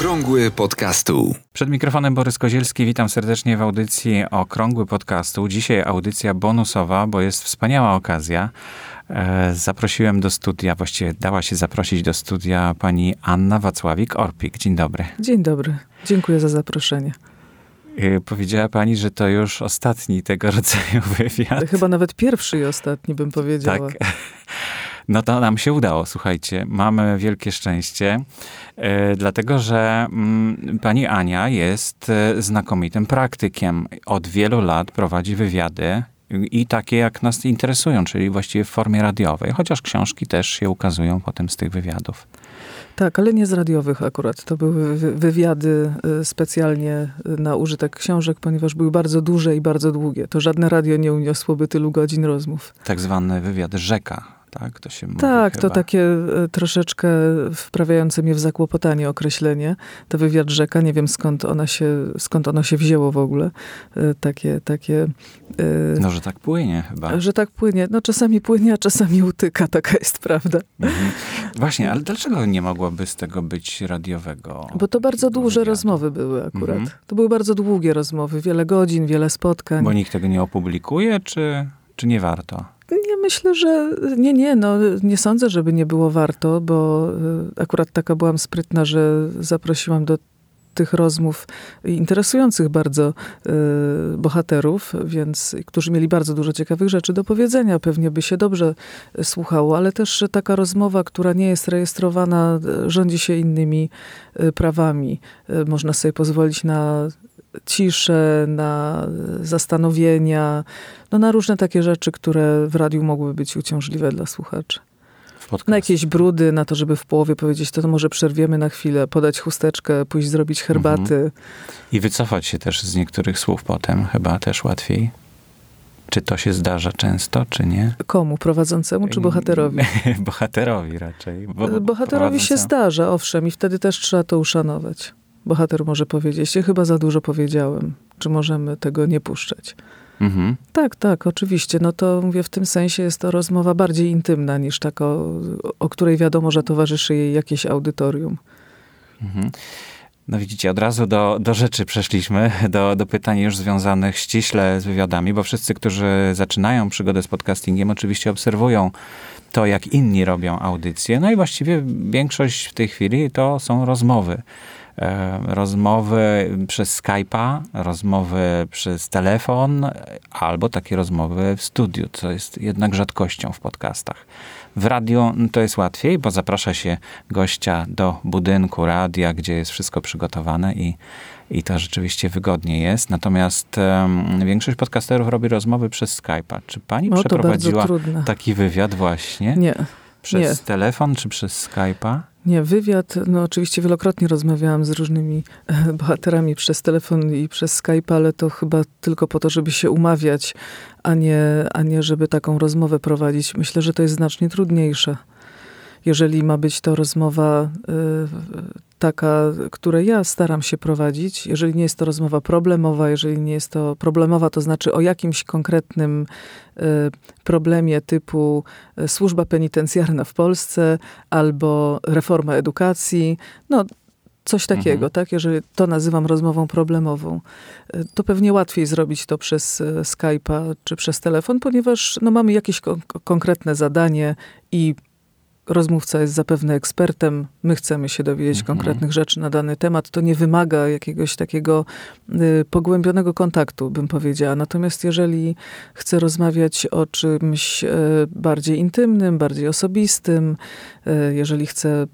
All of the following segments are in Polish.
Okrągły podcastu. Przed mikrofonem Borys Kozielski, witam serdecznie w audycji Okrągły podcastu. Dzisiaj audycja bonusowa, bo jest wspaniała okazja. E, zaprosiłem do studia, właściwie dała się zaprosić do studia pani Anna Wacławik-Orpik. Dzień dobry. Dzień dobry. Dziękuję za zaproszenie. E, powiedziała pani, że to już ostatni tego rodzaju wywiad. Chyba nawet pierwszy i ostatni bym powiedziała. Tak. No to nam się udało, słuchajcie. Mamy wielkie szczęście, e, dlatego że mm, pani Ania jest e, znakomitym praktykiem. Od wielu lat prowadzi wywiady i takie, jak nas interesują, czyli właściwie w formie radiowej, chociaż książki też się ukazują potem z tych wywiadów. Tak, ale nie z radiowych akurat. To były wywiady y, specjalnie na użytek książek, ponieważ były bardzo duże i bardzo długie. To żadne radio nie uniosłoby tylu godzin rozmów. Tak zwany wywiad rzeka tak? To się tak, mówi to takie e, troszeczkę wprawiające mnie w zakłopotanie określenie. To wywiad rzeka, nie wiem skąd, ona się, skąd ono się wzięło w ogóle. E, takie, takie... E, no, że tak płynie chyba. Że tak płynie. No czasami płynie, a czasami utyka, taka jest prawda. Mhm. Właśnie, ale dlaczego nie mogłoby z tego być radiowego? Bo to bardzo duże wywiadu? rozmowy były akurat. Mhm. To były bardzo długie rozmowy, wiele godzin, wiele spotkań. Bo nikt tego nie opublikuje, czy, czy nie warto? Myślę, że nie, nie, no nie sądzę, żeby nie było warto, bo y, akurat taka byłam sprytna, że zaprosiłam do tych rozmów interesujących bardzo y, bohaterów, więc którzy mieli bardzo dużo ciekawych rzeczy do powiedzenia. Pewnie by się dobrze słuchało, ale też taka rozmowa, która nie jest rejestrowana, rządzi się innymi y, prawami. Y, można sobie pozwolić na ciszę, na zastanowienia, no na różne takie rzeczy, które w radiu mogłyby być uciążliwe dla słuchaczy. Na jakieś brudy, na to, żeby w połowie powiedzieć, to, to może przerwiemy na chwilę, podać chusteczkę, pójść zrobić herbaty. Mhm. I wycofać się też z niektórych słów potem, chyba też łatwiej. Czy to się zdarza często, czy nie? Komu? Prowadzącemu czy bohaterowi? bohaterowi raczej. Bo Bohaterowi się zdarza, owszem, i wtedy też trzeba to uszanować bohater może powiedzieć, ja chyba za dużo powiedziałem, czy możemy tego nie puszczać. Mhm. Tak, tak, oczywiście. No to mówię, w tym sensie jest to rozmowa bardziej intymna niż taka, o, o której wiadomo, że towarzyszy jej jakieś audytorium. Mhm. No widzicie, od razu do, do rzeczy przeszliśmy, do, do pytań już związanych ściśle z wywiadami, bo wszyscy, którzy zaczynają przygodę z podcastingiem, oczywiście obserwują to, jak inni robią audycje. No i właściwie większość w tej chwili to są rozmowy. E, rozmowy przez Skype'a, rozmowy przez telefon, albo takie rozmowy w studiu, co jest jednak rzadkością w podcastach. W radio to jest łatwiej, bo zaprasza się gościa do budynku radia, gdzie jest wszystko przygotowane i, i to rzeczywiście wygodnie jest. Natomiast um, większość podcasterów robi rozmowy przez Skype'a. Czy pani no, przeprowadziła taki wywiad właśnie? Nie. Przez nie. telefon czy przez Skype'a? Nie, wywiad, no oczywiście wielokrotnie rozmawiałam z różnymi e, bohaterami przez telefon i przez Skype, ale to chyba tylko po to, żeby się umawiać, a nie, a nie żeby taką rozmowę prowadzić. Myślę, że to jest znacznie trudniejsze jeżeli ma być to rozmowa y, taka, której ja staram się prowadzić, jeżeli nie jest to rozmowa problemowa, jeżeli nie jest to problemowa, to znaczy o jakimś konkretnym y, problemie typu y, służba penitencjarna w Polsce albo reforma edukacji, no coś takiego, mhm. tak? Jeżeli to nazywam rozmową problemową, to pewnie łatwiej zrobić to przez Skype'a czy przez telefon, ponieważ no, mamy jakieś ko konkretne zadanie i rozmówca jest zapewne ekspertem, my chcemy się dowiedzieć mhm. konkretnych rzeczy na dany temat, to nie wymaga jakiegoś takiego y, pogłębionego kontaktu, bym powiedziała. Natomiast jeżeli chcę rozmawiać o czymś y, bardziej intymnym, bardziej osobistym, y, jeżeli chcę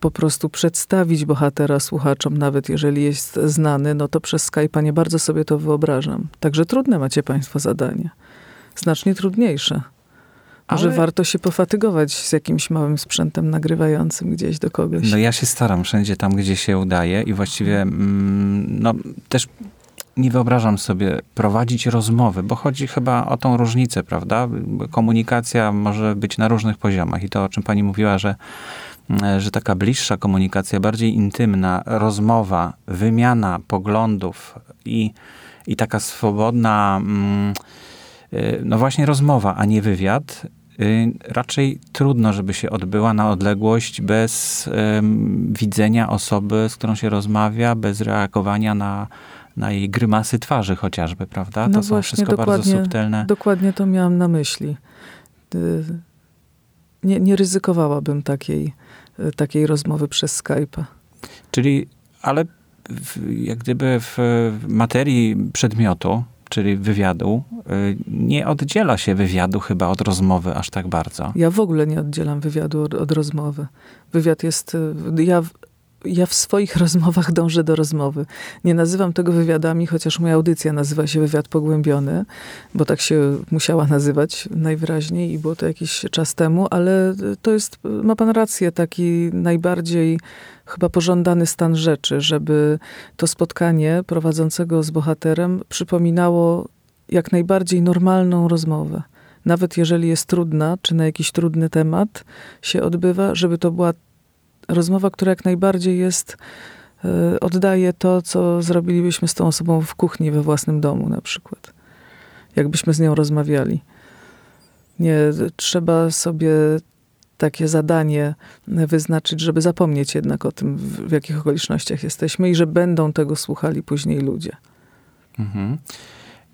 po prostu przedstawić bohatera słuchaczom, nawet jeżeli jest znany, no to przez Skype'a nie bardzo sobie to wyobrażam. Także trudne macie Państwo zadanie. Znacznie trudniejsze. Może Ale... warto się pofatygować z jakimś małym sprzętem nagrywającym gdzieś do kogoś. No ja się staram wszędzie tam, gdzie się udaje i właściwie mm, no, też nie wyobrażam sobie prowadzić rozmowy, bo chodzi chyba o tą różnicę, prawda? Komunikacja może być na różnych poziomach i to, o czym pani mówiła, że, mm, że taka bliższa komunikacja, bardziej intymna, rozmowa, wymiana poglądów i, i taka swobodna, mm, y, no właśnie rozmowa, a nie wywiad, raczej trudno, żeby się odbyła na odległość bez um, widzenia osoby, z którą się rozmawia, bez reagowania na, na jej grymasy twarzy chociażby, prawda? No to są właśnie, wszystko bardzo subtelne. Dokładnie to miałam na myśli. Y, nie, nie ryzykowałabym takiej, y, takiej rozmowy przez Skype'a. Czyli, ale w, jak gdyby w materii przedmiotu, czyli wywiadu, y, nie oddziela się wywiadu chyba od rozmowy aż tak bardzo. Ja w ogóle nie oddzielam wywiadu od, od rozmowy. Wywiad jest. Ja ja w swoich rozmowach dążę do rozmowy. Nie nazywam tego wywiadami, chociaż moja audycja nazywa się Wywiad Pogłębiony, bo tak się musiała nazywać najwyraźniej i było to jakiś czas temu, ale to jest, ma pan rację, taki najbardziej chyba pożądany stan rzeczy, żeby to spotkanie prowadzącego z bohaterem przypominało jak najbardziej normalną rozmowę nawet jeżeli jest trudna, czy na jakiś trudny temat się odbywa, żeby to była rozmowa, która jak najbardziej jest, e, oddaje to, co zrobilibyśmy z tą osobą w kuchni we własnym domu na przykład. Jakbyśmy z nią rozmawiali. Nie, trzeba sobie takie zadanie wyznaczyć, żeby zapomnieć jednak o tym, w jakich okolicznościach jesteśmy i że będą tego słuchali później ludzie. Mhm.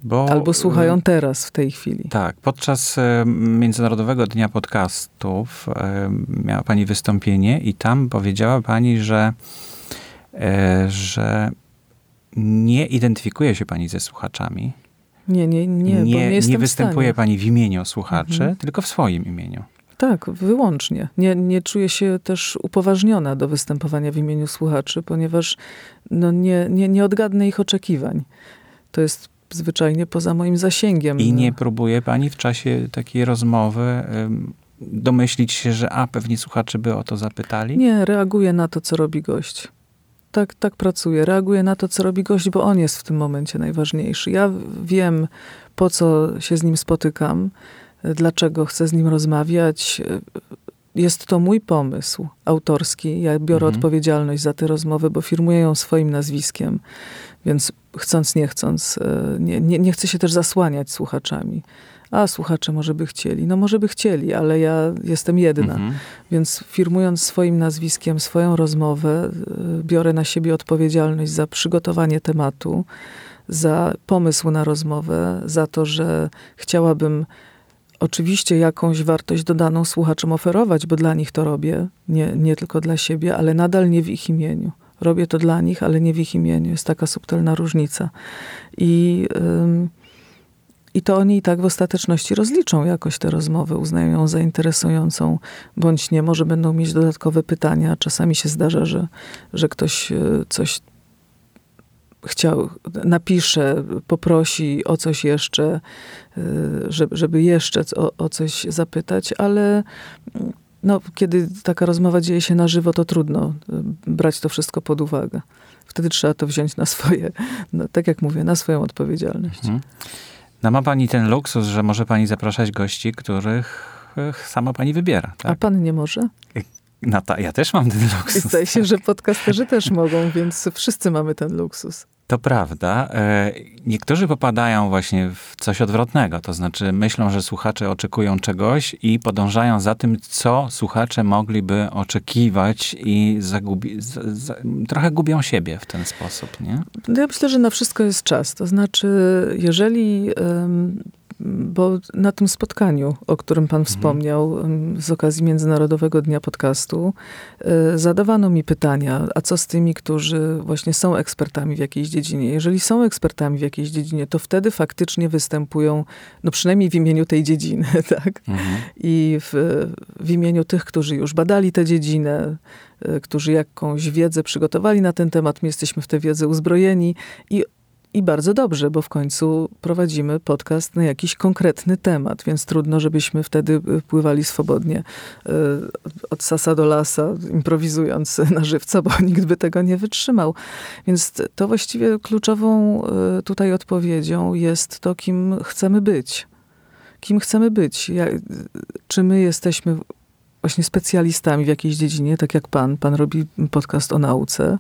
Bo, Albo słuchają y, teraz, w tej chwili. Tak. Podczas y, Międzynarodowego Dnia Podcastów y, miała Pani wystąpienie i tam powiedziała Pani, że, że nie identyfikuje się Pani ze słuchaczami. Nie, nie, nie. Nie, nie, nie występuje Pani w imieniu słuchaczy, mhm. tylko w swoim imieniu. Tak, wyłącznie. Nie, nie czuję się też upoważniona do występowania w imieniu słuchaczy, ponieważ no nie, nie, nie odgadnę ich oczekiwań. To jest zwyczajnie poza moim zasięgiem. I nie próbuje pani w czasie takiej rozmowy domyślić się, że a, pewnie słuchacze by o to zapytali? Nie, reaguję na to, co robi gość. Tak, tak pracuję. Reaguję na to, co robi gość, bo on jest w tym momencie najważniejszy. Ja wiem, po co się z nim spotykam, dlaczego chcę z nim rozmawiać. Jest to mój pomysł autorski. Ja biorę mhm. odpowiedzialność za tę rozmowę, bo firmuję ją swoim nazwiskiem. Więc chcąc, nie chcąc, e, nie, nie, nie chcę się też zasłaniać słuchaczami. A słuchacze może by chcieli. No może by chcieli, ale ja jestem jedna. Mhm. Więc firmując swoim nazwiskiem swoją rozmowę, e, biorę na siebie odpowiedzialność za przygotowanie tematu, za pomysł na rozmowę, za to, że chciałabym oczywiście jakąś wartość dodaną słuchaczom oferować, bo dla nich to robię, nie, nie tylko dla siebie, ale nadal nie w ich imieniu. Robię to dla nich, ale nie w ich imieniu. Jest taka subtelna różnica. I, ym, i to oni i tak w ostateczności rozliczą jakoś tę rozmowę, uznają ją za interesującą, bądź nie. Może będą mieć dodatkowe pytania. Czasami się zdarza, że, że ktoś y, coś chciał, napisze, poprosi o coś jeszcze, y, żeby jeszcze o, o coś zapytać, ale no, kiedy taka rozmowa dzieje się na żywo, to trudno y, brać to wszystko pod uwagę. Wtedy trzeba to wziąć na swoje, no, tak jak mówię, na swoją odpowiedzialność. Mhm. No ma pani ten luksus, że może pani zapraszać gości, których sama pani wybiera. Tak? A pan nie może? No ta, ja też mam ten luksus. Zdaje się, że podcasterzy też mogą, więc wszyscy mamy ten luksus. To prawda. E, niektórzy popadają właśnie w coś odwrotnego, to znaczy myślą, że słuchacze oczekują czegoś i podążają za tym, co słuchacze mogliby oczekiwać i zagubi, trochę gubią siebie w ten sposób, nie? Ja myślę, że na wszystko jest czas. To znaczy, jeżeli bo na tym spotkaniu, o którym pan mhm. wspomniał, z okazji Międzynarodowego Dnia Podcastu, e, zadawano mi pytania, a co z tymi, którzy właśnie są ekspertami w jakiejś dziedzinie? Jeżeli są ekspertami w jakiejś dziedzinie, to wtedy faktycznie występują, no przynajmniej w imieniu tej dziedziny, tak? Mhm. I w, w imieniu tych, którzy już badali tę dziedzinę, e, którzy jakąś wiedzę przygotowali na ten temat, my jesteśmy w tę wiedzę uzbrojeni i i bardzo dobrze, bo w końcu prowadzimy podcast na jakiś konkretny temat, więc trudno, żebyśmy wtedy y, pływali swobodnie y, od sasa do lasa, improwizując na żywca, bo nikt by tego nie wytrzymał. Więc to właściwie kluczową y, tutaj odpowiedzią jest to, kim chcemy być. Kim chcemy być? czy my jesteśmy właśnie specjalistami w jakiejś dziedzinie, tak jak pan. Pan robi podcast o nauce.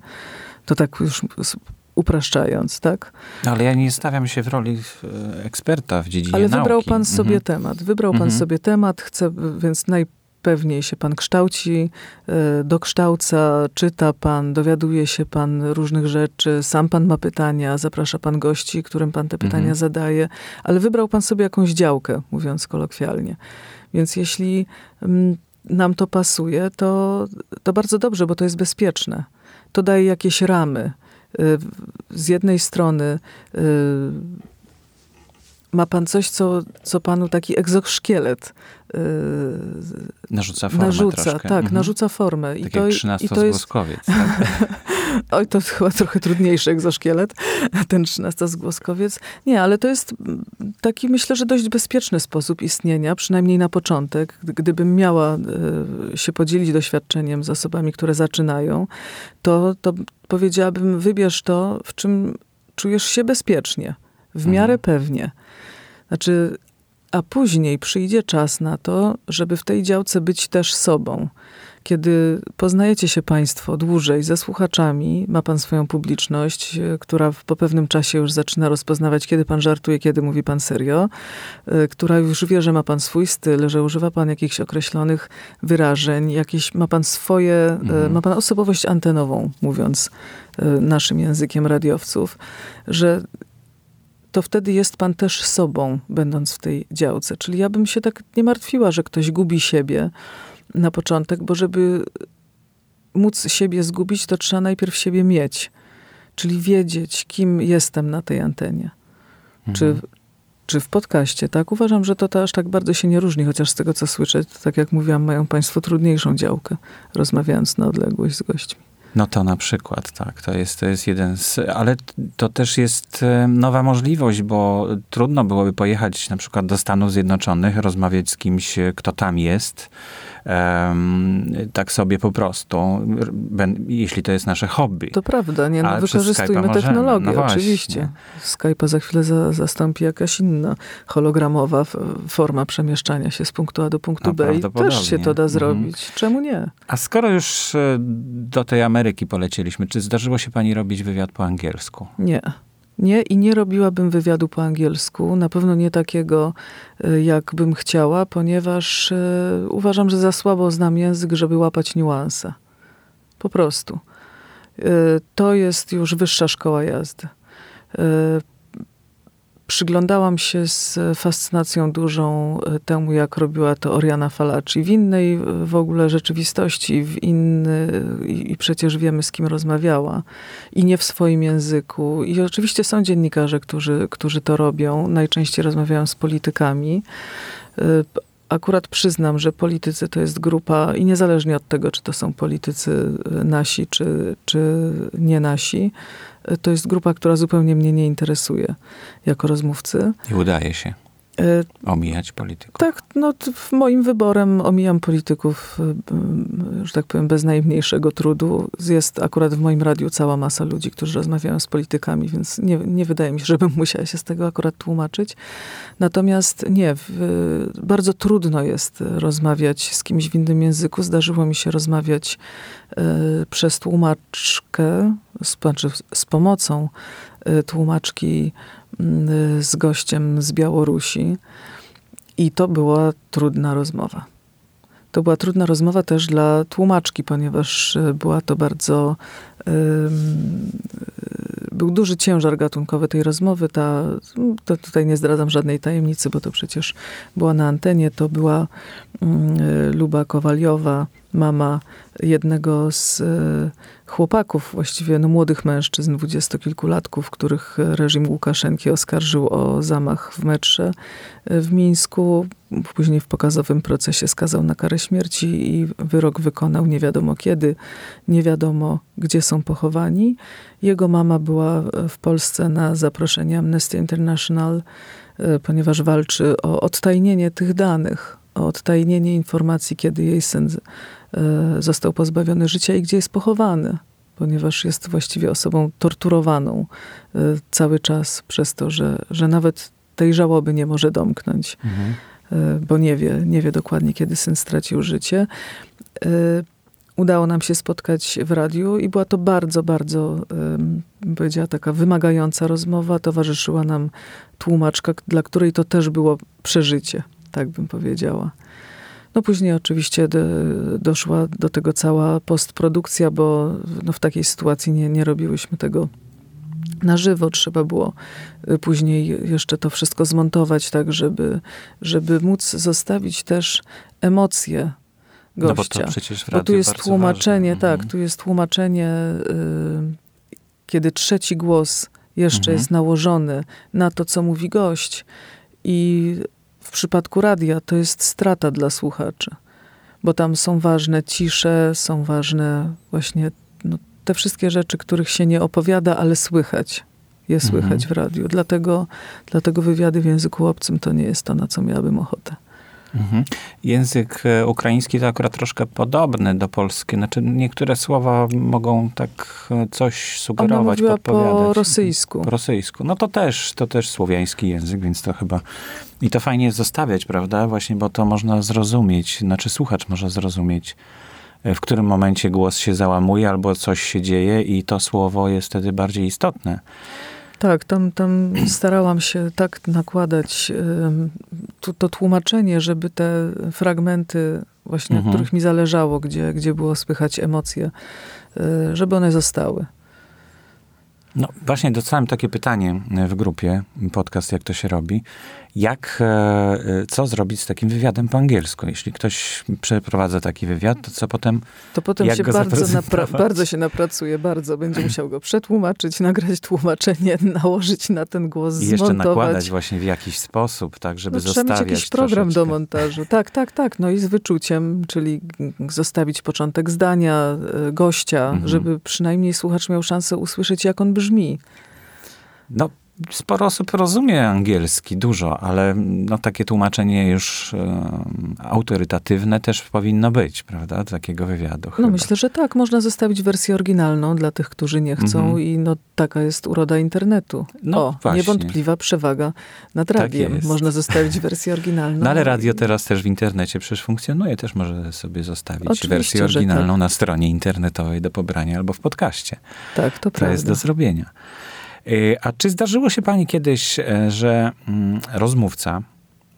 To tak już upraszczając, tak? Ale ja nie stawiam się w roli eksperta w dziedzinie Ale nauki. wybrał pan sobie mhm. temat. Wybrał pan Mhm. sobie temat, chce, więc najpewniej się pan kształci, e, dokształca, czyta pan, dowiaduje się pan różnych rzeczy, sam pan ma pytania, zaprasza pan gości, którym pan te pytania Mhm. zadaje, ale wybrał pan sobie jakąś działkę, mówiąc kolokwialnie. Więc jeśli mm, nam to pasuje, to, to bardzo dobrze, bo to jest bezpieczne. To daje jakieś ramy. Y, Z jednej strony y, ma pan coś, co, co panu taki egzoszkielet y, Narzuca formę narzuca. troszkę. Tak, Mhm. narzuca formę. Tak I to, jak i 13 to jest. Tak? Oj, to chyba trochę trudniejszy egzoszkielet, ten 13 zgłoskowiec. Nie, ale to jest taki, myślę, że dość bezpieczny sposób istnienia, przynajmniej na początek. Gdy- Gdybym miała e, się podzielić doświadczeniem z osobami, które zaczynają, to, to powiedziałabym, wybierz to, w czym czujesz się bezpiecznie, w miarę Mhm. pewnie. Znaczy, a później przyjdzie czas na to, żeby w tej działce być też sobą. Kiedy poznajecie się Państwo dłużej ze słuchaczami, ma Pan swoją publiczność, e, która w- po pewnym czasie już zaczyna rozpoznawać, kiedy Pan żartuje, kiedy mówi Pan serio, e, która już wie, że ma Pan swój styl, że używa Pan jakichś określonych wyrażeń, jakieś, ma Pan swoje, e, Mhm. ma Pan osobowość antenową, mówiąc naszym językiem radiowców, że to wtedy jest pan też sobą, będąc w tej działce. Czyli ja bym się tak nie martwiła, że ktoś gubi siebie na początek, bo żeby móc siebie zgubić, to trzeba najpierw siebie mieć. Czyli wiedzieć, kim jestem na tej antenie. Czy, Mhm. czy w podcaście, tak? Uważam, że to, to aż tak bardzo się nie różni, chociaż z tego, co słyszę, tak jak mówiłam, mają państwo trudniejszą działkę, rozmawiając na odległość z gośćmi. No to na przykład, tak. To jest, to jest jeden z... Ale to też jest e, nowa możliwość, bo trudno byłoby pojechać na przykład do Stanów Zjednoczonych, rozmawiać z kimś, e, kto tam jest, tak sobie po prostu, jeśli to jest nasze hobby. To prawda, nie? No, Ale wykorzystujmy technologię, no oczywiście. Skype'a za chwilę za, zastąpi jakaś inna hologramowa forma przemieszczania się z punktu A do punktu No, B i też się to da Mhm. zrobić. Czemu nie? A skoro już e, do tej Ameryki polecieliśmy, czy zdarzyło się pani robić wywiad po angielsku? Nie. Nie i nie robiłabym wywiadu po angielsku. Na pewno nie takiego, y, jak bym chciała, ponieważ y, uważam, że za słabo znam język, żeby łapać niuanse. Po prostu. Y, to jest już wyższa szkoła jazdy. Przyglądałam się z fascynacją dużą y, temu, jak robiła to Oriana Falaci w innej y, w ogóle rzeczywistości, w inny, i, przecież wiemy, z kim rozmawiała, i nie w swoim języku. I oczywiście są dziennikarze, którzy, którzy to robią, najczęściej rozmawiają z politykami. Y, Akurat przyznam, że politycy to jest grupa, i niezależnie od tego, czy to są politycy nasi, czy, czy nie nasi, to jest grupa, która zupełnie mnie nie interesuje jako rozmówcy. I udaje się omijać polityków. Tak, no moim wyborem omijam polityków, y, y, że tak powiem, bez najmniejszego trudu. Jest akurat w moim radiu cała masa ludzi, którzy rozmawiają z politykami, więc nie, nie wydaje mi się, żebym musiała się z tego akurat tłumaczyć. Natomiast nie, w, bardzo trudno jest rozmawiać z kimś w innym języku. Zdarzyło mi się rozmawiać y, przez tłumaczkę, z, znaczy z pomocą y, tłumaczki y, z gościem z Białorusi. I to była trudna rozmowa. To była trudna rozmowa też dla tłumaczki, ponieważ y, była to bardzo. y, był duży ciężar gatunkowy tej rozmowy. Ta, to tutaj nie zdradzam żadnej tajemnicy, bo to przecież była na antenie. To była mm, y, Luba Kowaliowa, mama jednego z chłopaków, właściwie no, młodych mężczyzn, dwudziestokilkulatków, których reżim Łukaszenki oskarżył o zamach w metrze w Mińsku. Później w pokazowym procesie skazał na karę śmierci i wyrok wykonał nie wiadomo kiedy, nie wiadomo gdzie są pochowani. Jego mama była w Polsce na zaproszenie Amnesty International, e, ponieważ walczy o odtajnienie tych danych, o odtajnienie informacji, kiedy jej syn e, został pozbawiony życia i gdzie jest pochowany, ponieważ jest właściwie osobą torturowaną e, cały czas przez to, że, że nawet tej żałoby nie może domknąć, Mhm. e, bo nie wie, nie wie dokładnie, kiedy syn stracił życie. Udało nam się spotkać w radiu i była to bardzo, bardzo, bym powiedziała, taka wymagająca rozmowa. Towarzyszyła nam tłumaczka, dla której to też było przeżycie, tak bym powiedziała. No później oczywiście do, doszła do tego cała postprodukcja, bo no w takiej sytuacji nie, nie robiłyśmy tego na żywo. Trzeba było y, później jeszcze to wszystko zmontować, tak żeby, żeby móc zostawić też emocje gościa. No bo, to przecież bo tu jest tłumaczenie, ważne. tak, mhm. tu jest tłumaczenie, y, kiedy trzeci głos jeszcze mhm. jest nałożony na to, co mówi gość i przypadku radia to jest strata dla słuchaczy, bo tam są ważne cisze, są ważne właśnie no, te wszystkie rzeczy, których się nie opowiada, ale słychać. Je słychać mhm. w radiu. Dlatego, dlatego wywiady w języku obcym to nie jest to, na co miałabym ochotę. Mhm. Język e, ukraiński to akurat troszkę podobny do polskiego. Znaczy niektóre słowa mogą tak e, coś sugerować, Ona podpowiadać. po rosyjsku. Po rosyjsku. No to też, to też słowiański język, więc to chyba... I to fajnie jest zostawiać, prawda? Właśnie, bo to można zrozumieć, znaczy słuchacz może zrozumieć, e, w którym momencie głos się załamuje albo coś się dzieje i to słowo jest wtedy bardziej istotne. Tak, tam, tam starałam się tak nakładać to, to tłumaczenie, żeby te fragmenty, właśnie mhm. których mi zależało, gdzie, gdzie było słychać emocje, y, żeby one zostały. No właśnie dostałem takie pytanie w grupie, podcast Jak to się robi. Jak, e, e, co zrobić z takim wywiadem po angielsku? Jeśli ktoś przeprowadza taki wywiad, to co potem To potem się bardzo, bardzo się napracuje, bardzo. Będzie musiał go przetłumaczyć, nagrać tłumaczenie, nałożyć na ten głos, I jeszcze nakładać właśnie w jakiś sposób, tak, żeby no, zostawiać Trzeba mieć jakiś program troszeczkę. do montażu. Tak, tak, tak. No i z wyczuciem, czyli zostawić początek zdania, e, gościa, mhm. żeby przynajmniej słuchacz miał szansę usłyszeć, jak on brzmi. No, sporo osób rozumie angielski, dużo, ale no, takie tłumaczenie już autorytatywne też powinno być, prawda, takiego wywiadu. No myślę, że tak. Można zostawić wersję oryginalną dla tych, którzy nie chcą mhm. i no taka jest uroda internetu. No, o, właśnie. niewątpliwa przewaga nad tak radiem. Tak Można zostawić wersję oryginalną. No ale radio teraz też w internecie przecież funkcjonuje. Też może sobie zostawić Oczywiście, wersję oryginalną tak. na stronie internetowej do pobrania albo w podcaście. Tak, to, to prawda. To jest do zrobienia. Y, a czy zdarzyło się pani kiedyś, e, że mm, rozmówca,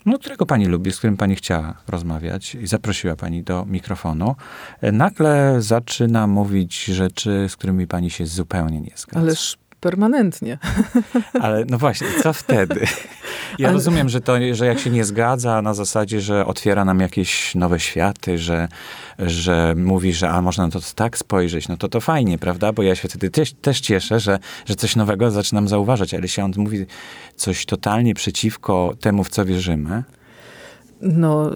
no, którego pani lubi, z którym pani chciała rozmawiać i zaprosiła pani do mikrofonu, e, nagle zaczyna mówić rzeczy, z którymi pani się zupełnie nie zgadza? Ależ permanentnie. Ale no właśnie, co wtedy? Ja Ale... rozumiem, że, to, że jak się nie zgadza na zasadzie, że otwiera nam jakieś nowe światy, że, że mówi, że a można to tak spojrzeć, no to to fajnie, prawda? Bo ja się wtedy też, też cieszę, że, że coś nowego zaczynam zauważać. Ale jeśli on mówi coś totalnie przeciwko temu, w co wierzymy. No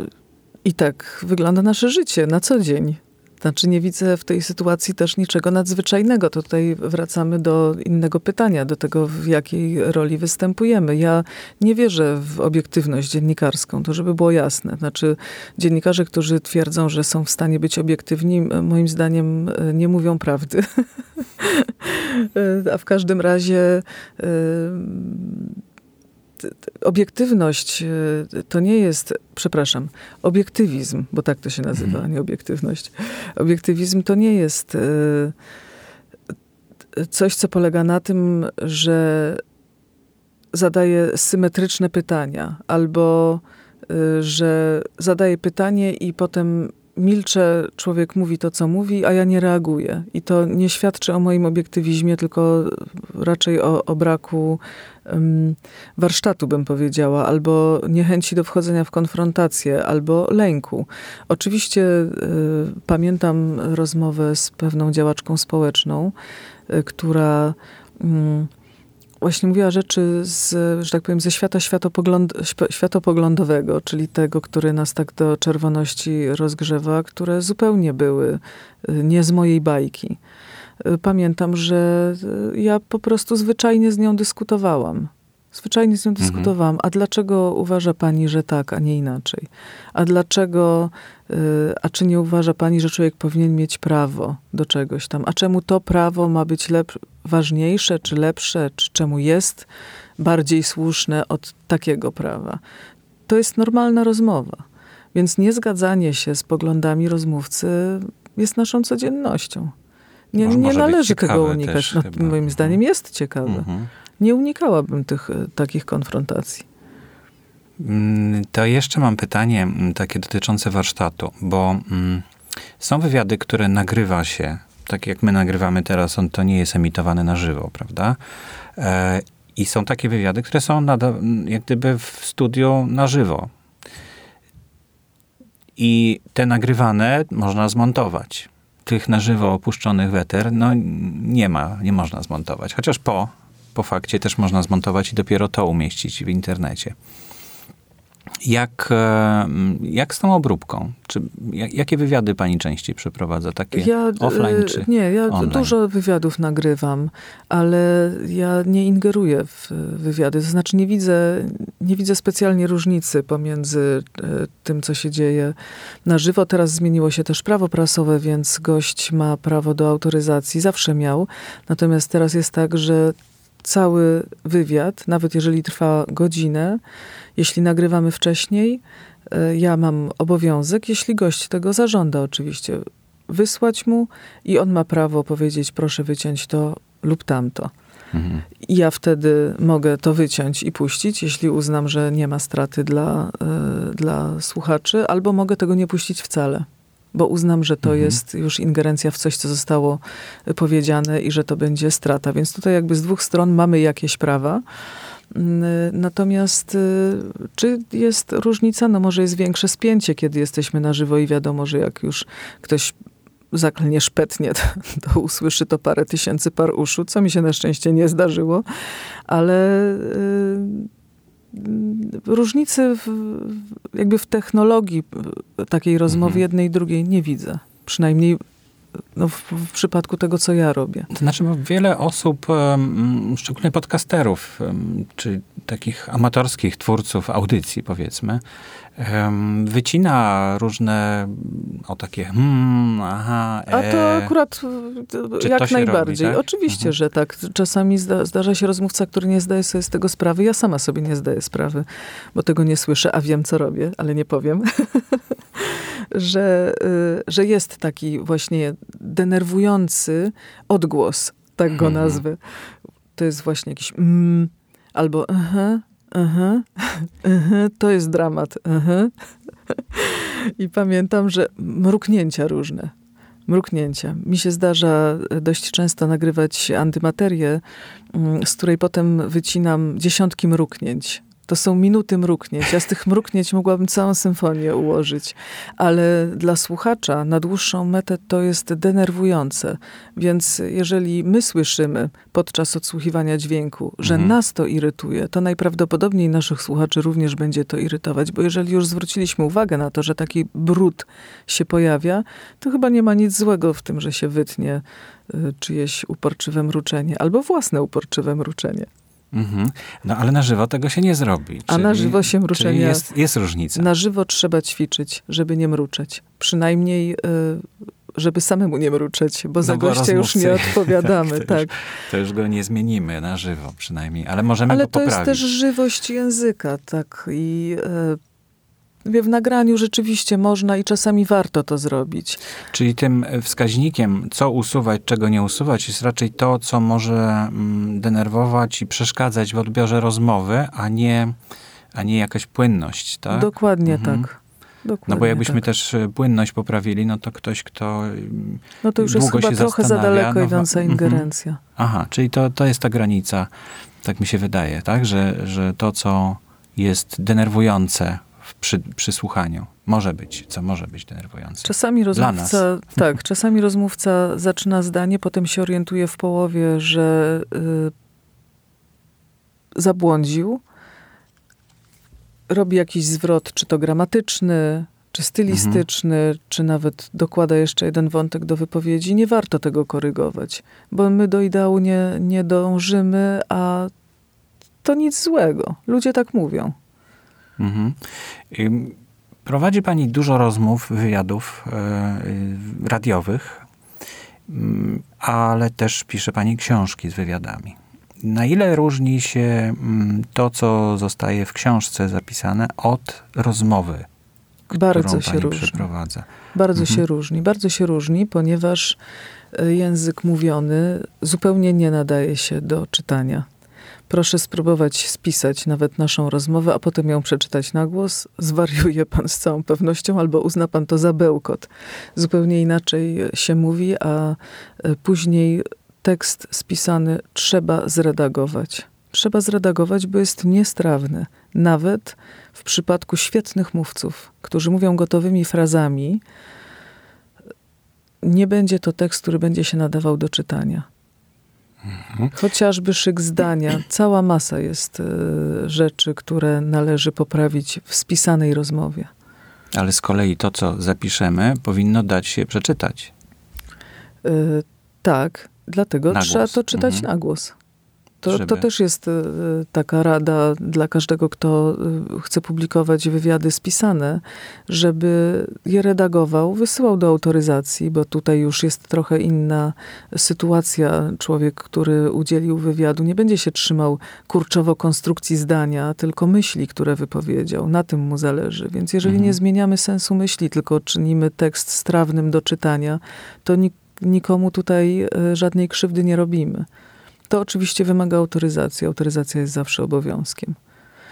i tak wygląda nasze życie na co dzień. Znaczy nie widzę w tej sytuacji też niczego nadzwyczajnego. Tutaj wracamy do innego pytania, do tego, w jakiej roli występujemy. Ja nie wierzę w obiektywność dziennikarską, to żeby było jasne. Znaczy dziennikarze, którzy twierdzą, że są w stanie być obiektywni, moim zdaniem e, nie mówią prawdy. A w każdym razie obiektywność e, to nie jest, przepraszam, obiektywizm, bo tak to się nazywa, mhm. nie obiektywność. Obiektywizm to nie jest e, coś, co polega na tym, że zadaje symetryczne pytania, albo e, że zadaje pytanie i potem milczę, człowiek mówi to, co mówi, a ja nie reaguję. I to nie świadczy o moim obiektywizmie, tylko raczej o, o braku um, warsztatu, bym powiedziała, albo niechęci do wchodzenia w konfrontację, albo lęku. Oczywiście y, pamiętam rozmowę z pewną działaczką społeczną, y, która. Y, właśnie mówiła rzeczy z, że tak powiem, ze świata światopogląd, światopoglądowego, czyli tego, który nas tak do czerwoności rozgrzewa, które zupełnie były y, nie z mojej bajki. Y, pamiętam, że y, ja po prostu zwyczajnie z nią dyskutowałam. Zwyczajnie z nią mhm. dyskutowałam. A dlaczego uważa pani, że tak, a nie inaczej? A dlaczego, a czy nie uważa pani, że człowiek powinien mieć prawo do czegoś tam? A czemu to prawo ma być lepsze? Ważniejsze, czy lepsze, czy czemu jest bardziej słuszne od takiego prawa. To jest normalna rozmowa. Więc niezgadzanie się z poglądami rozmówcy jest naszą codziennością. Nie, nie należy tego unikać. No, moim zdaniem jest ciekawe. Mhm. Nie unikałabym tych e, takich konfrontacji. Mm, to jeszcze mam pytanie mm, takie dotyczące warsztatu, bo mm, są wywiady, które nagrywa się, tak jak my nagrywamy teraz, on to nie jest emitowane na żywo, prawda? E, I są takie wywiady, które są jak gdyby w studiu na żywo. I te nagrywane można zmontować. Tych na żywo opuszczonych weter, no nie ma, nie można zmontować. Chociaż po, po fakcie też można zmontować i dopiero to umieścić w internecie. Jak, e, jak z tą obróbką? Czy, jak, jakie wywiady pani częściej przeprowadza? Takie ja, e, offline czy Nie, ja online? dużo wywiadów nagrywam, ale ja nie ingeruję w wywiady. To znaczy nie widzę, nie widzę specjalnie różnicy pomiędzy e, tym, co się dzieje na żywo. Teraz zmieniło się też prawo prasowe, więc gość ma prawo do autoryzacji. Zawsze miał. Natomiast teraz jest tak, że cały wywiad, nawet jeżeli trwa godzinę, jeśli nagrywamy wcześniej, e, ja mam obowiązek, jeśli gość tego zażąda oczywiście, wysłać mu i on ma prawo powiedzieć, proszę wyciąć to lub tamto. Mhm. I ja wtedy mogę to wyciąć i puścić, jeśli uznam, że nie ma straty dla, y, dla słuchaczy, albo mogę tego nie puścić wcale, bo uznam, że to mhm. jest już ingerencja w coś, co zostało powiedziane i że to będzie strata. Więc tutaj jakby z dwóch stron mamy jakieś prawa. Mm, natomiast y, czy jest różnica? No może jest większe spięcie, kiedy jesteśmy na żywo i wiadomo, że jak już ktoś zaklnie szpetnie, to, to usłyszy to parę tysięcy par uszu, co mi się na szczęście nie zdarzyło, ale y, różnicy w, jakby w technologii takiej rozmowy mhm. jednej i drugiej nie widzę. Przynajmniej no, w, w, przypadku tego, co ja robię. To znaczy, wiele osób, szczególnie podcasterów, czy takich amatorskich twórców audycji, powiedzmy, wycina różne o takie hmm, aha, e, A to e. akurat jak najbardziej. Robi, tak? Oczywiście, mhm. że tak. Czasami zda, zdarza się rozmówca, który nie zdaje sobie z tego sprawy. Ja sama sobie nie zdaję sprawy, bo tego nie słyszę, a wiem, co robię, ale nie powiem. że, y, że jest taki właśnie denerwujący odgłos, tak go mhm. nazwę. To jest właśnie jakiś mm, albo aha, aha, aha, to jest dramat, aha. I pamiętam, że mruknięcia różne. Mruknięcia. Mi się zdarza dość często nagrywać antymaterię, mm, z której potem wycinam dziesiątki mruknięć to są minuty mruknięć. Ja z tych mruknięć mogłabym całą symfonię ułożyć, ale dla słuchacza na dłuższą metę to jest denerwujące. Więc jeżeli my słyszymy podczas odsłuchiwania dźwięku, że mhm. nas to irytuje, to najprawdopodobniej naszych słuchaczy również będzie to irytować, bo jeżeli już zwróciliśmy uwagę na to, że taki brud się pojawia, to chyba nie ma nic złego w tym, że się wytnie y, czyjeś uporczywe mruczenie albo własne uporczywe mruczenie. Mhm. No ale na żywo tego się nie zrobi. A czyli, na żywo się mruczenie... Jest, jest różnica. Na żywo trzeba ćwiczyć, żeby nie mruczeć. Przynajmniej... Y żeby samemu nie mruczeć, bo no za gościa już nie odpowiadamy. tak, to, tak. Już, to już go nie zmienimy na żywo przynajmniej, ale możemy ale go poprawić. Ale to jest też żywość języka, tak. I e, w nagraniu rzeczywiście można i czasami warto to zrobić. Czyli tym wskaźnikiem, co usuwać, czego nie usuwać, jest raczej to, co może mm, denerwować i przeszkadzać w odbiorze rozmowy, a nie, a nie jakaś płynność, tak? Dokładnie mhm. tak. Dokładnie no bo jakbyśmy tak. też e, płynność poprawili, no to ktoś, kto mm, No to już jest chyba trochę za daleko no, idąca mhm. ingerencja. Aha, czyli to, to jest ta granica, tak mi się wydaje, tak? Że, że to, co jest denerwujące przy, przy słuchaniu. Może być, co może być denerwujące. Czasami rozmówca, tak, czasami rozmówca zaczyna zdanie, potem się orientuje w połowie, że y, zabłądził. Robi jakiś zwrot, czy to gramatyczny, czy stylistyczny, mhm. czy nawet dokłada jeszcze jeden wątek do wypowiedzi. Nie warto tego korygować, bo my do ideału nie, nie dążymy, a to nic złego. Ludzie tak mówią. Mhm. Prowadzi Pani dużo rozmów, wywiadów e, radiowych, mm, ale też pisze Pani książki z wywiadami. Na ile różni się mm, to, co zostaje w książce zapisane, od rozmowy Bardzo się różni. przeprowadza. Bardzo mhm. się różni. Bardzo się różni, ponieważ e, język mówiony zupełnie nie nadaje się do czytania. Proszę spróbować spisać nawet naszą rozmowę, a potem ją przeczytać na głos. Zwariuje pan z całą pewnością, albo uzna pan to za bełkot. Zupełnie inaczej się mówi, a e, później tekst spisany trzeba zredagować. Trzeba zredagować, bo jest niestrawny. Nawet w przypadku świetnych mówców, którzy mówią gotowymi frazami, nie będzie to tekst, który będzie się nadawał do czytania. Mhm. Chociażby szyk zdania. Cała masa jest y, rzeczy, które należy poprawić w spisanej rozmowie. Ale z kolei to, co zapiszemy, powinno dać się przeczytać. Y, tak, dlatego trzeba to czytać mhm. na głos. To, żeby... to też jest y, taka rada dla każdego, kto y, chce publikować wywiady spisane, żeby je redagował, wysyłał do autoryzacji, bo tutaj już jest trochę inna sytuacja. Człowiek, który udzielił wywiadu, nie będzie się trzymał kurczowo konstrukcji zdania, tylko myśli, które wypowiedział. Na tym mu zależy. Więc jeżeli mhm. nie zmieniamy sensu myśli, tylko czynimy tekst strawnym do czytania, to nikomu tutaj y, żadnej krzywdy nie robimy. To oczywiście wymaga autoryzacji. Autoryzacja jest zawsze obowiązkiem.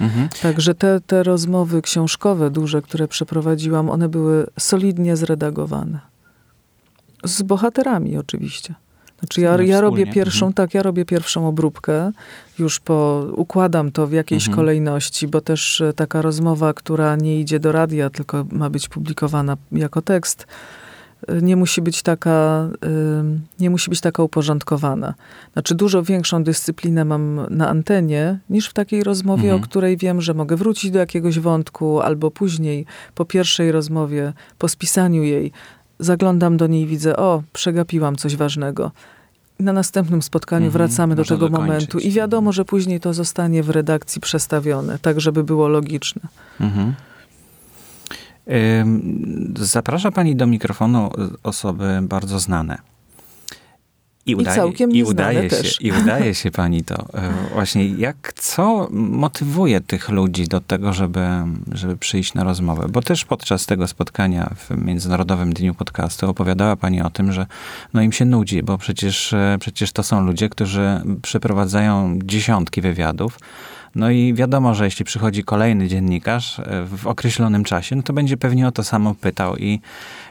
Mhm. Także te, te rozmowy książkowe, duże, które przeprowadziłam, one były solidnie zredagowane. Z bohaterami oczywiście. Znaczy ja, ja robię pierwszą, mhm. tak, ja robię pierwszą obróbkę, już po, układam to w jakiejś mhm. kolejności, bo też e, taka rozmowa, która nie idzie do radia, tylko ma być publikowana jako tekst, nie musi być taka, nie musi być taka uporządkowana. Znaczy dużo większą dyscyplinę mam na antenie niż w takiej rozmowie, mhm. o której wiem, że mogę wrócić do jakiegoś wątku, albo później po pierwszej rozmowie, po spisaniu jej, zaglądam do niej i widzę, o, przegapiłam coś ważnego. Na następnym spotkaniu mhm. wracamy do tego dokończyć. momentu i wiadomo, że później to zostanie w redakcji przestawione, tak żeby było logiczne. Mhm. Zaprasza pani do mikrofonu osoby bardzo znane. I, udaje, I całkiem i udaje się, też. I udaje się pani to. E, właśnie jak, co motywuje tych ludzi do tego, żeby, żeby przyjść na rozmowę? Bo też podczas tego spotkania w Międzynarodowym Dniu Podcastu opowiadała pani o tym, że no im się nudzi, bo przecież, e, przecież to są ludzie, którzy przeprowadzają dziesiątki wywiadów, no i wiadomo, że jeśli przychodzi kolejny dziennikarz e, w określonym czasie, no to będzie pewnie o to samo pytał. I,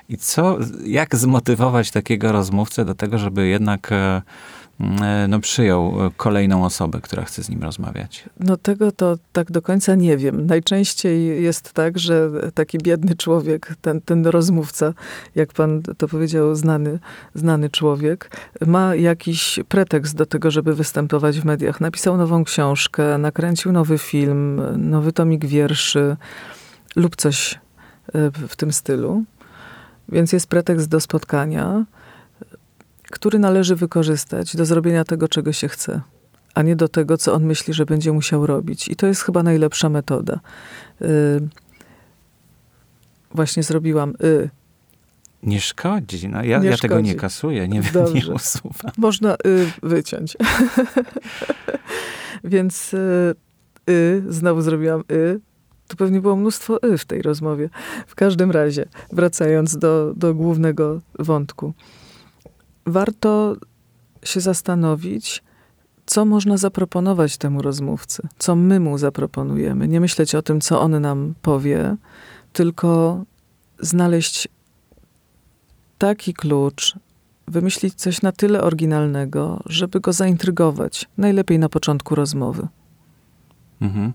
i co, jak zmotywować takiego rozmówcę do tego, żeby jednak e, no, przyjął kolejną osobę, która chce z nim rozmawiać? No tego to tak do końca nie wiem. Najczęściej jest tak, że taki biedny człowiek, ten, ten rozmówca, jak pan to powiedział, znany, znany człowiek, ma jakiś pretekst do tego, żeby występować w mediach. Napisał nową książkę, nakręcił nowy film, nowy tomik wierszy lub coś e, w tym stylu. Więc jest pretekst do spotkania który należy wykorzystać do zrobienia tego, czego się chce, a nie do tego, co on myśli, że będzie musiał robić. I to jest chyba najlepsza metoda. Yy, właśnie zrobiłam y. Nie szkodzi. No, ja, nie ja tego nie kasuję, nie, nie usuwam. Można y wyciąć. Więc y, y, znowu zrobiłam y. To pewnie było mnóstwo y w tej rozmowie. W każdym razie, wracając do, do głównego wątku warto się zastanowić, co można zaproponować temu rozmówcy, co my mu zaproponujemy. Nie myśleć o tym, co on nam powie, tylko znaleźć taki klucz, wymyślić coś na tyle oryginalnego, żeby go zaintrygować, najlepiej na początku rozmowy. Mhm.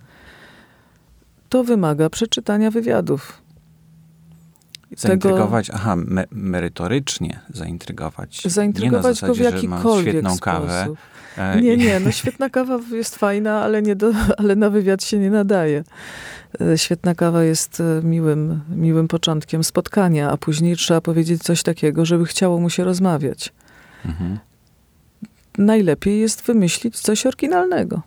To wymaga przeczytania wywiadów. Zaintrygować, tego, aha, me, merytorycznie zaintrygować. Zaintrygować zasadzie, go w jakikolwiek świetną sposób. kawę. E, nie, nie, no świetna kawa jest fajna, ale, nie do, ale na wywiad się nie nadaje. E, świetna kawa jest e, miłym, miłym początkiem spotkania, a później trzeba powiedzieć coś takiego, żeby chciało mu się rozmawiać. Mhm. Najlepiej jest wymyślić coś oryginalnego.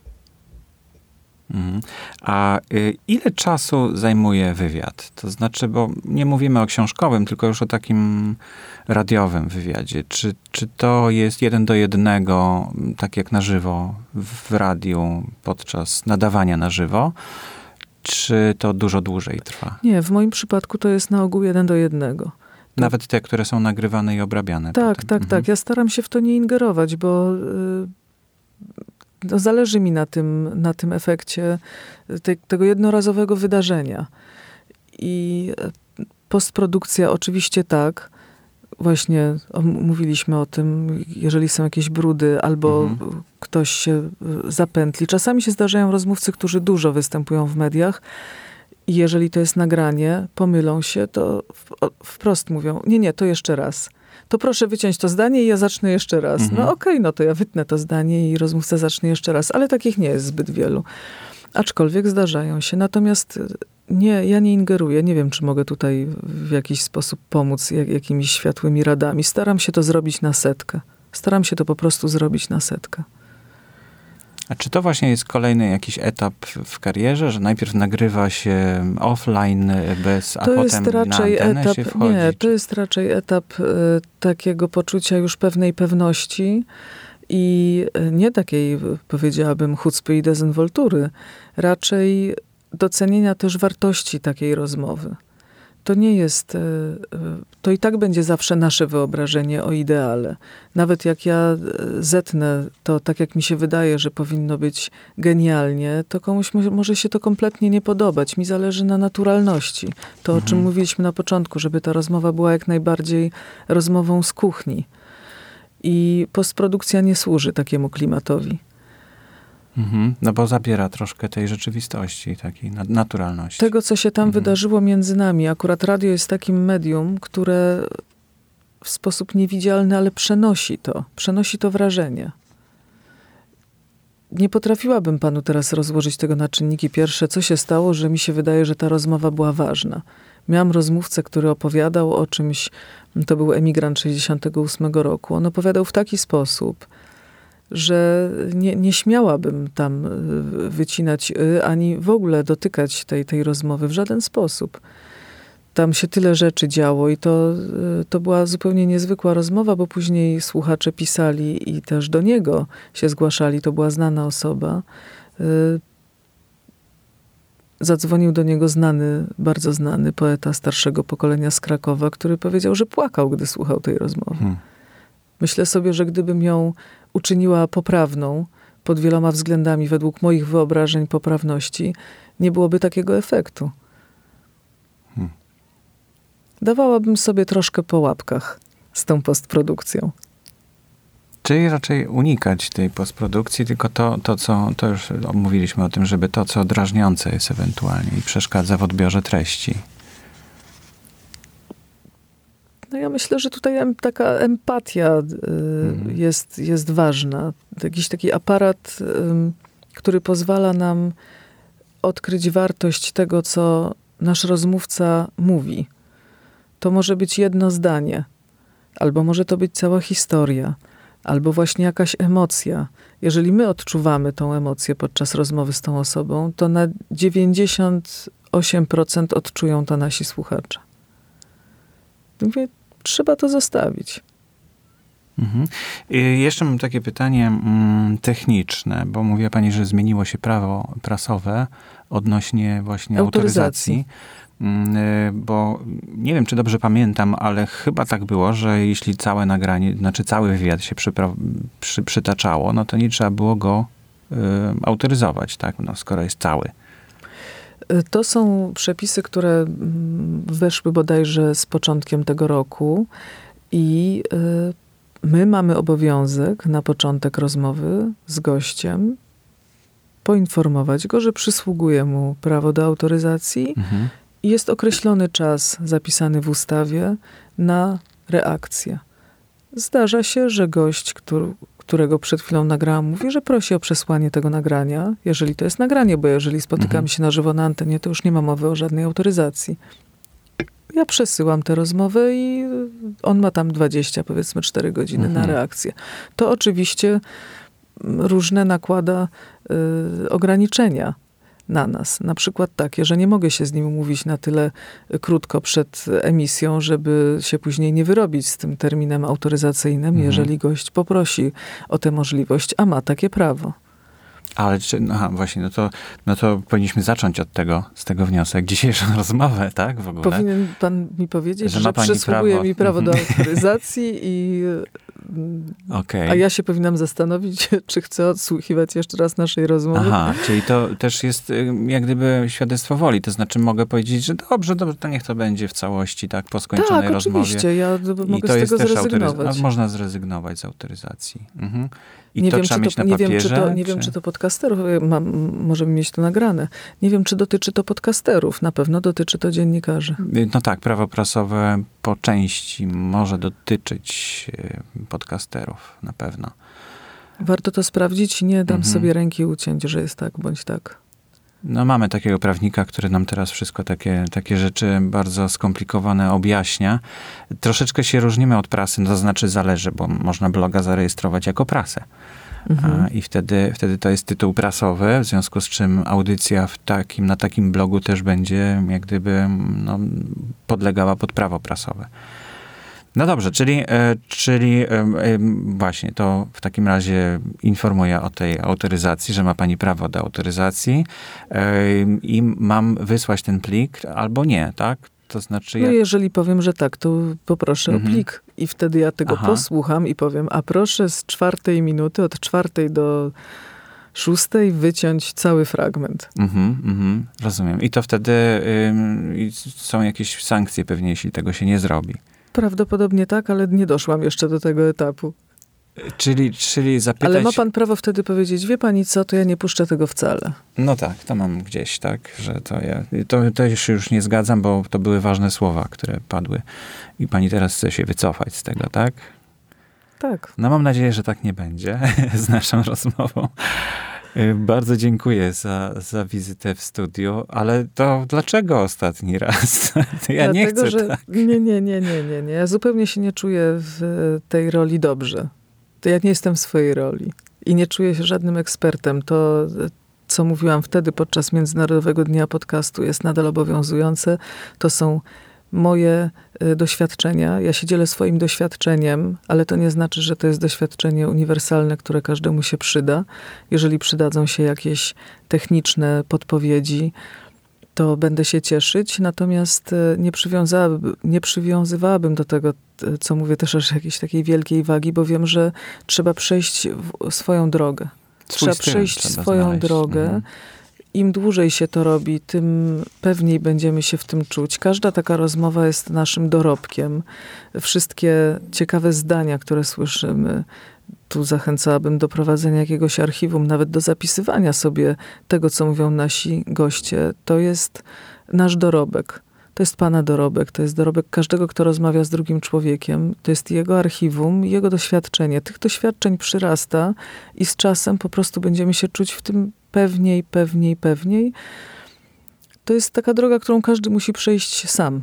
Mhm. A y, ile czasu zajmuje wywiad? To znaczy, bo nie mówimy o książkowym, tylko już o takim radiowym wywiadzie. Czy, czy to jest jeden do jednego, tak jak na żywo w radiu podczas nadawania na żywo? czy to dużo dłużej trwa? Nie, w moim przypadku to jest na ogół jeden do jednego. Nawet te, które są nagrywane i obrabiane. Tak, potem. tak, mhm. tak. Ja staram się w to nie ingerować, bo y, no, zależy mi na tym, na tym efekcie te, tego jednorazowego wydarzenia. I e, postprodukcja oczywiście tak. Właśnie mówiliśmy o tym, jeżeli są jakieś brudy albo Mhm. ktoś się y, zapętli. Czasami się zdarzają rozmówcy, którzy dużo występują w mediach i jeżeli to jest nagranie, pomylą się, to wprost mówią, nie, nie, to jeszcze raz. To proszę wyciąć to zdanie i ja zacznę jeszcze raz. Mhm. No okej, no to ja wytnę to zdanie i rozmówca zacznie jeszcze raz, ale takich nie jest zbyt wielu. Aczkolwiek zdarzają się. Natomiast y, nie, ja nie ingeruję. Nie wiem, czy mogę tutaj w jakiś sposób pomóc jak, jakimiś światłymi radami. Staram się to zrobić na setkę. Staram się to po prostu zrobić na setkę. A czy to właśnie jest kolejny jakiś etap w karierze, że najpierw nagrywa się offline bez, a to potem jest raczej na etap, się wchodzi? nie, to jest raczej etap e, takiego poczucia już pewnej pewności i e, nie takiej, e, powiedziałabym, chucpy i dezynwoltury, raczej docenienia też wartości takiej rozmowy. To nie jest, e, e, to i tak będzie zawsze nasze wyobrażenie o ideale. Nawet jak ja e, zetnę to tak, jak mi się wydaje, że powinno być genialnie, to komuś mo- może się to kompletnie nie podobać. Mi zależy na naturalności. To, o czym Mhm. mówiliśmy na początku, żeby ta rozmowa była jak najbardziej rozmową z kuchni. I postprodukcja nie służy takiemu klimatowi. Mhm. No bo zabiera troszkę tej rzeczywistości, takiej na- naturalności. Tego, co się tam Mhm. wydarzyło między nami. Akurat radio jest takim medium, które w sposób niewidzialny, ale przenosi to. Przenosi to wrażenie. Nie potrafiłabym panu teraz rozłożyć tego na czynniki pierwsze, co się stało, że mi się wydaje, że ta rozmowa była ważna. Miałam rozmówcę, który opowiadał o czymś, to był emigrant 68 roku. On opowiadał w taki sposób, że nie, nie śmiałabym tam y, wycinać y, ani w ogóle dotykać tej, tej rozmowy w żaden sposób. Tam się tyle rzeczy działo i to, y, to była zupełnie niezwykła rozmowa, bo później słuchacze pisali i też do niego się zgłaszali. To była znana osoba. Zadzwonił do niego znany, bardzo znany poeta starszego pokolenia z Krakowa, który powiedział, że płakał, gdy słuchał tej rozmowy. Hmm. Myślę sobie, że gdybym ją uczyniła poprawną pod wieloma względami, według moich wyobrażeń poprawności, nie byłoby takiego efektu. Hmm. Dawałabym sobie troszkę po łapkach z tą postprodukcją. Czyli raczej unikać tej postprodukcji, tylko to, to, co, to już mówiliśmy o tym, żeby to, co drażniące jest ewentualnie i przeszkadza w odbiorze treści. No ja myślę, że tutaj taka empatia y, Mhm. jest, jest ważna. Jakiś taki aparat, który pozwala nam odkryć wartość tego, co nasz rozmówca mówi. To może być jedno zdanie, albo może to być cała historia, albo właśnie jakaś emocja. Jeżeli my odczuwamy tą emocję podczas rozmowy z tą osobą, to na 98% odczują to nasi słuchacze. Mówię, trzeba to zostawić. Mhm. Jeszcze mam takie pytanie mm, techniczne, bo mówiła pani, że zmieniło się prawo prasowe odnośnie właśnie autoryzacji. Autoryzacji. Mm, y, Bo nie wiem, czy dobrze pamiętam, ale chyba tak było, że jeśli całe nagranie, znaczy cały wywiad się przypra- przy, przytaczało, no to nie trzeba było go y, autoryzować, tak? No, skoro jest cały. To są przepisy, które mm, weszły bodajże z początkiem tego roku i y, my mamy obowiązek na początek rozmowy z gościem poinformować go, że przysługuje mu prawo do autoryzacji Mhm. i jest określony czas zapisany w ustawie na reakcję. Zdarza się, że gość, który, którego przed chwilą nagrałam, mówi, że prosi o przesłanie tego nagrania, jeżeli to jest nagranie, bo jeżeli spotykamy Mhm. się na żywo na antenie, to już nie ma mowy o żadnej autoryzacji. Ja przesyłam tę rozmowę i on ma tam 20, powiedzmy 4 godziny na Mhm. reakcję. To oczywiście różne nakłada y, ograniczenia na nas. Na przykład takie, że nie mogę się z nim umówić na tyle y, krótko przed emisją, żeby się później nie wyrobić z tym terminem autoryzacyjnym, Mhm. jeżeli gość poprosi o tę możliwość, a ma takie prawo. Ale czy, no, aha, właśnie, no to, no to powinniśmy zacząć od tego, z tego wniosek, dzisiejszą rozmowę, tak, w ogóle. Powinien pan mi powiedzieć, że, że przysługuje prawo. mi prawo do mhm. autoryzacji i Okay. A ja się powinnam zastanowić, czy chcę odsłuchiwać jeszcze raz naszej rozmowy. Aha, czyli to też jest y, jak gdyby świadectwo woli. To znaczy mogę powiedzieć, że dobrze, dobrze, to niech to będzie w całości tak po skończonej tak, rozmowie. oczywiście, ja mogę I to z tego jest zrezygnować. można zrezygnować z autoryzacji. Mhm. I nie to wiem, trzeba mieć to, na papierze? Nie, wiem, czy to, nie czy... wiem, czy to podcasterów, mam, możemy mieć to nagrane. Nie wiem, czy dotyczy to podcasterów. Na pewno dotyczy to dziennikarzy. No tak, prawo prasowe po części może dotyczyć e, podcasterów, na pewno. Warto to sprawdzić. Nie dam mhm. sobie ręki uciąć, że jest tak bądź tak. No mamy takiego prawnika, który nam teraz wszystko takie, takie rzeczy bardzo skomplikowane objaśnia. Troszeczkę się różnimy od prasy, no to znaczy zależy, bo można bloga zarejestrować jako prasę. Mhm. I wtedy, wtedy to jest tytuł prasowy, w związku z czym audycja w takim, na takim blogu też będzie jak gdyby no, podlegała pod prawo prasowe. No dobrze, czyli, e, czyli e, e, właśnie to w takim razie informuję o tej autoryzacji, że ma pani prawo do autoryzacji i mam wysłać ten plik albo nie, tak? To znaczy. No jeżeli powiem, że tak, to poproszę mhm. o plik i wtedy ja tego Aha. posłucham i powiem, a proszę z czwartej minuty, od czwartej do szóstej wyciąć cały fragment. Mhm, mhm, rozumiem. I to wtedy y, są jakieś sankcje pewnie, jeśli tego się nie zrobi. Prawdopodobnie tak, ale nie doszłam jeszcze do tego etapu. Czyli, czyli zapytać... Ale ma pan prawo wtedy powiedzieć, wie pani co, to ja nie puszczę tego wcale. No tak, to mam gdzieś, tak, że to ja... To, to się już nie zgadzam, bo to były ważne słowa, które padły. I pani teraz chce się wycofać z tego, tak? Tak. No mam nadzieję, że tak nie będzie z naszą rozmową. Y, bardzo dziękuję za, za wizytę w studiu, ale to dlaczego ostatni raz? Ja Dlatego, nie chcę że tak. Nie, nie, nie, nie, nie, nie. Ja zupełnie się nie czuję w tej roli dobrze. To ja nie jestem w swojej roli i nie czuję się żadnym ekspertem. To, co mówiłam wtedy podczas Międzynarodowego Dnia Podcastu jest nadal obowiązujące. To są moje y, doświadczenia. Ja się dzielę swoim doświadczeniem, ale to nie znaczy, że to jest doświadczenie uniwersalne, które każdemu się przyda. Jeżeli przydadzą się jakieś techniczne podpowiedzi, to będę się cieszyć, natomiast y, nie, nie przywiązywałabym do tego, co mówię, też aż jakiejś takiej wielkiej wagi, bo wiem, że trzeba przejść swoją drogę. Trzeba przejść trzeba swoją znaleźć. drogę. Mhm im dłużej się to robi, tym pewniej będziemy się w tym czuć. Każda taka rozmowa jest naszym dorobkiem. Wszystkie ciekawe zdania, które słyszymy, tu zachęcałabym do prowadzenia jakiegoś archiwum, nawet do zapisywania sobie tego, co mówią nasi goście. To jest nasz dorobek. To jest Pana dorobek, to jest dorobek każdego, kto rozmawia z drugim człowiekiem. To jest jego archiwum, jego doświadczenie. Tych doświadczeń przyrasta i z czasem po prostu będziemy się czuć w tym pewniej, pewniej, pewniej. To jest taka droga, którą każdy musi przejść sam,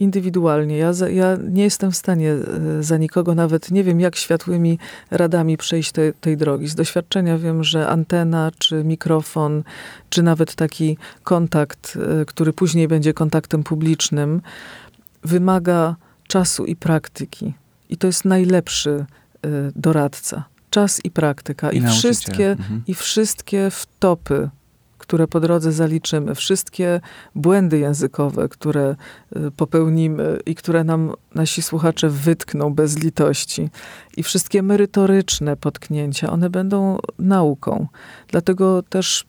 indywidualnie. Ja, ja nie jestem w stanie e, za nikogo, nawet nie wiem, jak światłymi radami przejść te, tej drogi. Z doświadczenia wiem, że antena, czy mikrofon, czy nawet taki kontakt, e, który później będzie kontaktem publicznym, wymaga czasu i praktyki. I to jest najlepszy e, doradca czas i praktyka. I, I wszystkie, mhm. I wszystkie wtopy, które po drodze zaliczymy, wszystkie błędy językowe, które y, popełnimy i które nam nasi słuchacze wytkną bez litości, i wszystkie merytoryczne potknięcia, one będą nauką. Dlatego też,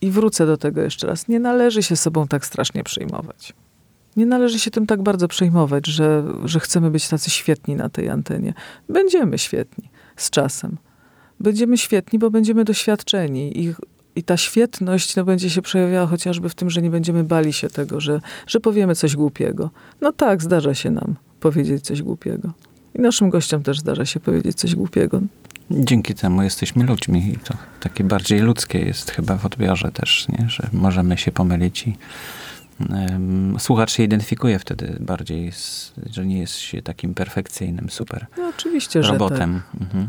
i wrócę do tego jeszcze raz, nie należy się sobą tak strasznie przejmować. Nie należy się tym tak bardzo przejmować, że, że chcemy być tacy świetni na tej antenie. Będziemy świetni z czasem. Będziemy świetni, bo będziemy doświadczeni i, i ta świetność no, będzie się przejawiała chociażby w tym, że nie będziemy bali się tego, że, że powiemy coś głupiego. No tak, zdarza się nam powiedzieć coś głupiego. I naszym gościom też zdarza się powiedzieć coś głupiego. Dzięki temu jesteśmy ludźmi i to takie bardziej ludzkie jest chyba w odbiorze też, nie? że możemy się pomylić i słuchacz się identyfikuje wtedy bardziej, z, że nie jest się takim perfekcyjnym, super no, oczywiście, robotem. Że tak. mhm.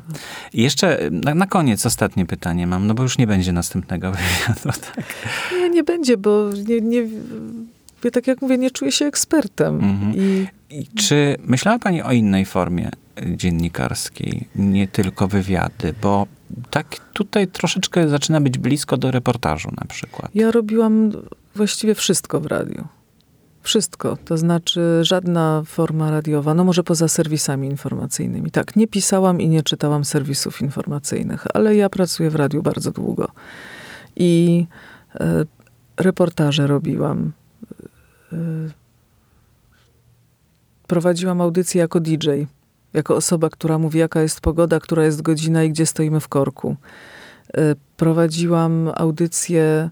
I jeszcze na, na, koniec ostatnie pytanie mam, no bo już nie będzie następnego wywiadu. Tak? Nie, nie będzie, bo nie, nie, ja tak jak mówię, nie czuję się ekspertem. Mhm. I... I czy myślała pani o innej formie dziennikarskiej, nie tylko wywiady, bo tak tutaj troszeczkę zaczyna być blisko do reportażu na przykład. Ja robiłam właściwie wszystko w radiu. Wszystko, to znaczy żadna forma radiowa, no może poza serwisami informacyjnymi. Tak, nie pisałam i nie czytałam serwisów informacyjnych, ale ja pracuję w radiu bardzo długo. I e, reportaże robiłam. E, prowadziłam audycję jako DJ, jako osoba, która mówi, jaka jest pogoda, która jest godzina i gdzie stoimy w korku. E, prowadziłam audycję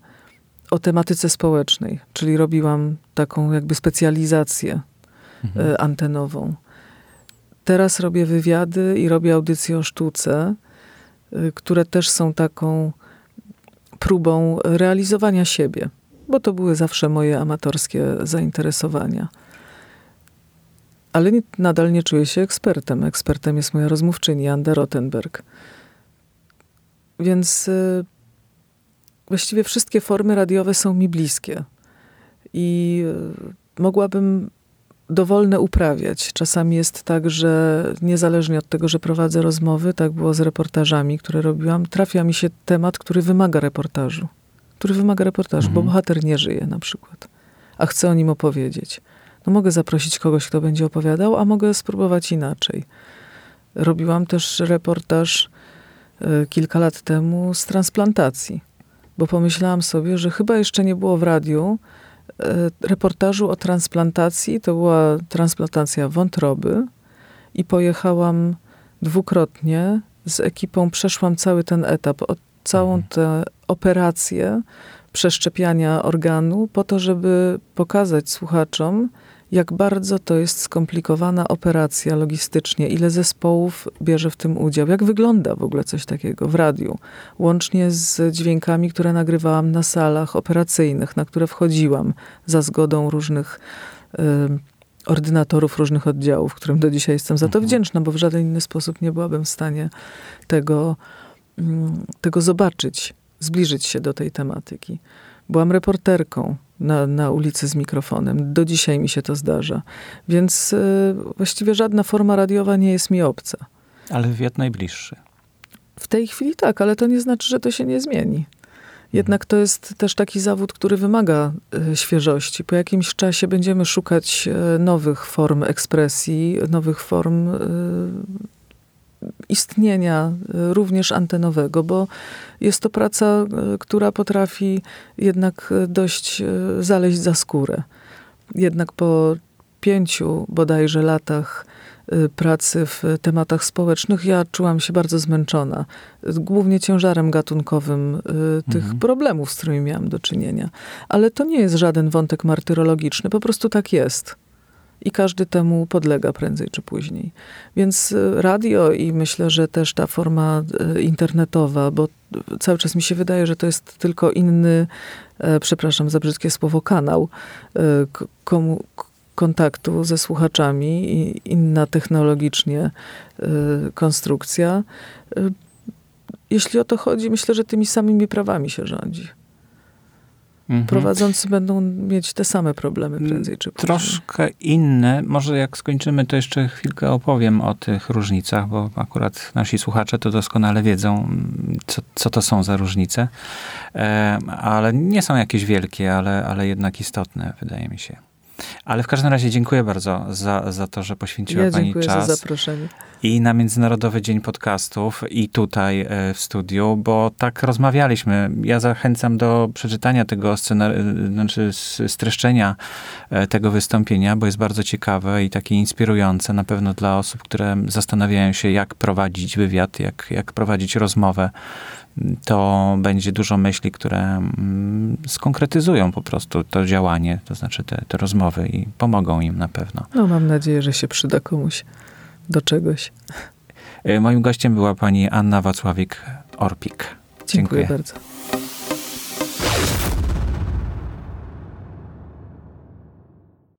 o tematyce społecznej, czyli robiłam taką jakby specjalizację mhm. E, antenową. Teraz robię wywiady i robię audycje o sztuce, e, które też są taką próbą realizowania siebie, bo to były zawsze moje amatorskie zainteresowania. Ale nadal nie czuję się ekspertem. Ekspertem jest moja rozmówczyni, Anda Rottenberg. Więc e, właściwie wszystkie formy radiowe są mi bliskie. I e, mogłabym dowolne uprawiać. Czasami jest tak, że niezależnie od tego, że prowadzę rozmowy, tak było z reportażami, które robiłam, trafia mi się temat, który wymaga reportażu. Który wymaga reportażu, mhm. bo bohater nie żyje na przykład, a chcę o nim opowiedzieć. No mogę zaprosić kogoś, kto będzie opowiadał, a mogę spróbować inaczej. Robiłam też reportaż y, kilka lat temu z transplantacji bo pomyślałam sobie, że chyba jeszcze nie było w radiu e, reportażu o transplantacji. To była transplantacja wątroby i pojechałam dwukrotnie z ekipą, przeszłam cały ten etap, całą mhm. tę operację przeszczepiania organu, po to, żeby pokazać słuchaczom, jak bardzo to jest skomplikowana operacja logistycznie, ile zespołów bierze w tym udział, jak wygląda w ogóle coś takiego w radiu, łącznie z dźwiękami, które nagrywałam na salach operacyjnych, na które wchodziłam za zgodą różnych y, ordynatorów różnych oddziałów, którym do dzisiaj jestem za to mhm. wdzięczna, bo w żaden inny sposób nie byłabym w stanie tego, y, tego zobaczyć, zbliżyć się do tej tematyki. Byłam reporterką, na, na ulicy z mikrofonem. Do dzisiaj mi się to zdarza. Więc y, właściwie żadna forma radiowa nie jest mi obca. Ale wywiad najbliższy. W tej chwili tak, ale to nie znaczy, że to się nie zmieni. Jednak to jest też taki zawód, który wymaga y, świeżości. Po jakimś czasie będziemy szukać y, nowych form ekspresji, nowych form istnienia e, również antenowego, bo jest to praca, e, która potrafi jednak e, dość zaleźć za skórę. Jednak po pięciu bodajże latach pracy w tematach społecznych, ja czułam się bardzo zmęczona. Głównie ciężarem gatunkowym tych mhm. problemów, z którymi miałam do czynienia. Ale to nie jest żaden wątek martyrologiczny, po prostu tak jest i każdy temu podlega prędzej czy później. Więc y, radio i myślę, że też ta forma y, internetowa, bo cały czas mi się wydaje, że to jest tylko inny, e, przepraszam za brzydkie słowo, kanał komu, kontaktu ze słuchaczami i inna technologicznie konstrukcja. Jeśli o to chodzi, myślę, że tymi samymi prawami się rządzi. Mhm. Prowadzący będą mieć te same problemy prędzej czy później. Troszkę inne. Może jak skończymy, to jeszcze chwilkę opowiem o tych różnicach, bo akurat nasi słuchacze to doskonale wiedzą, co, co to są za różnice. E, ale nie są jakieś wielkie, ale, ale jednak istotne, wydaje mi się. Ale w każdym razie dziękuję bardzo za, za to, że poświęciła ja Pani czas. Za zaproszenie. I na Międzynarodowy Dzień Podcastów, i tutaj e, w studiu, bo tak rozmawialiśmy. Ja zachęcam do przeczytania tego scenariusza, znaczy streszczenia e, tego wystąpienia, bo jest bardzo ciekawe i takie inspirujące na pewno dla osób, które zastanawiają się, jak prowadzić wywiad, jak, jak prowadzić rozmowę to będzie dużo myśli, które mm, skonkretyzują po prostu to działanie, to znaczy te, te rozmowy i pomogą im na pewno. No, mam nadzieję, że się przyda komuś do czegoś. E, moim gościem była pani Anna Wacławik-Orpik. Dziękuję, Dziękuję bardzo.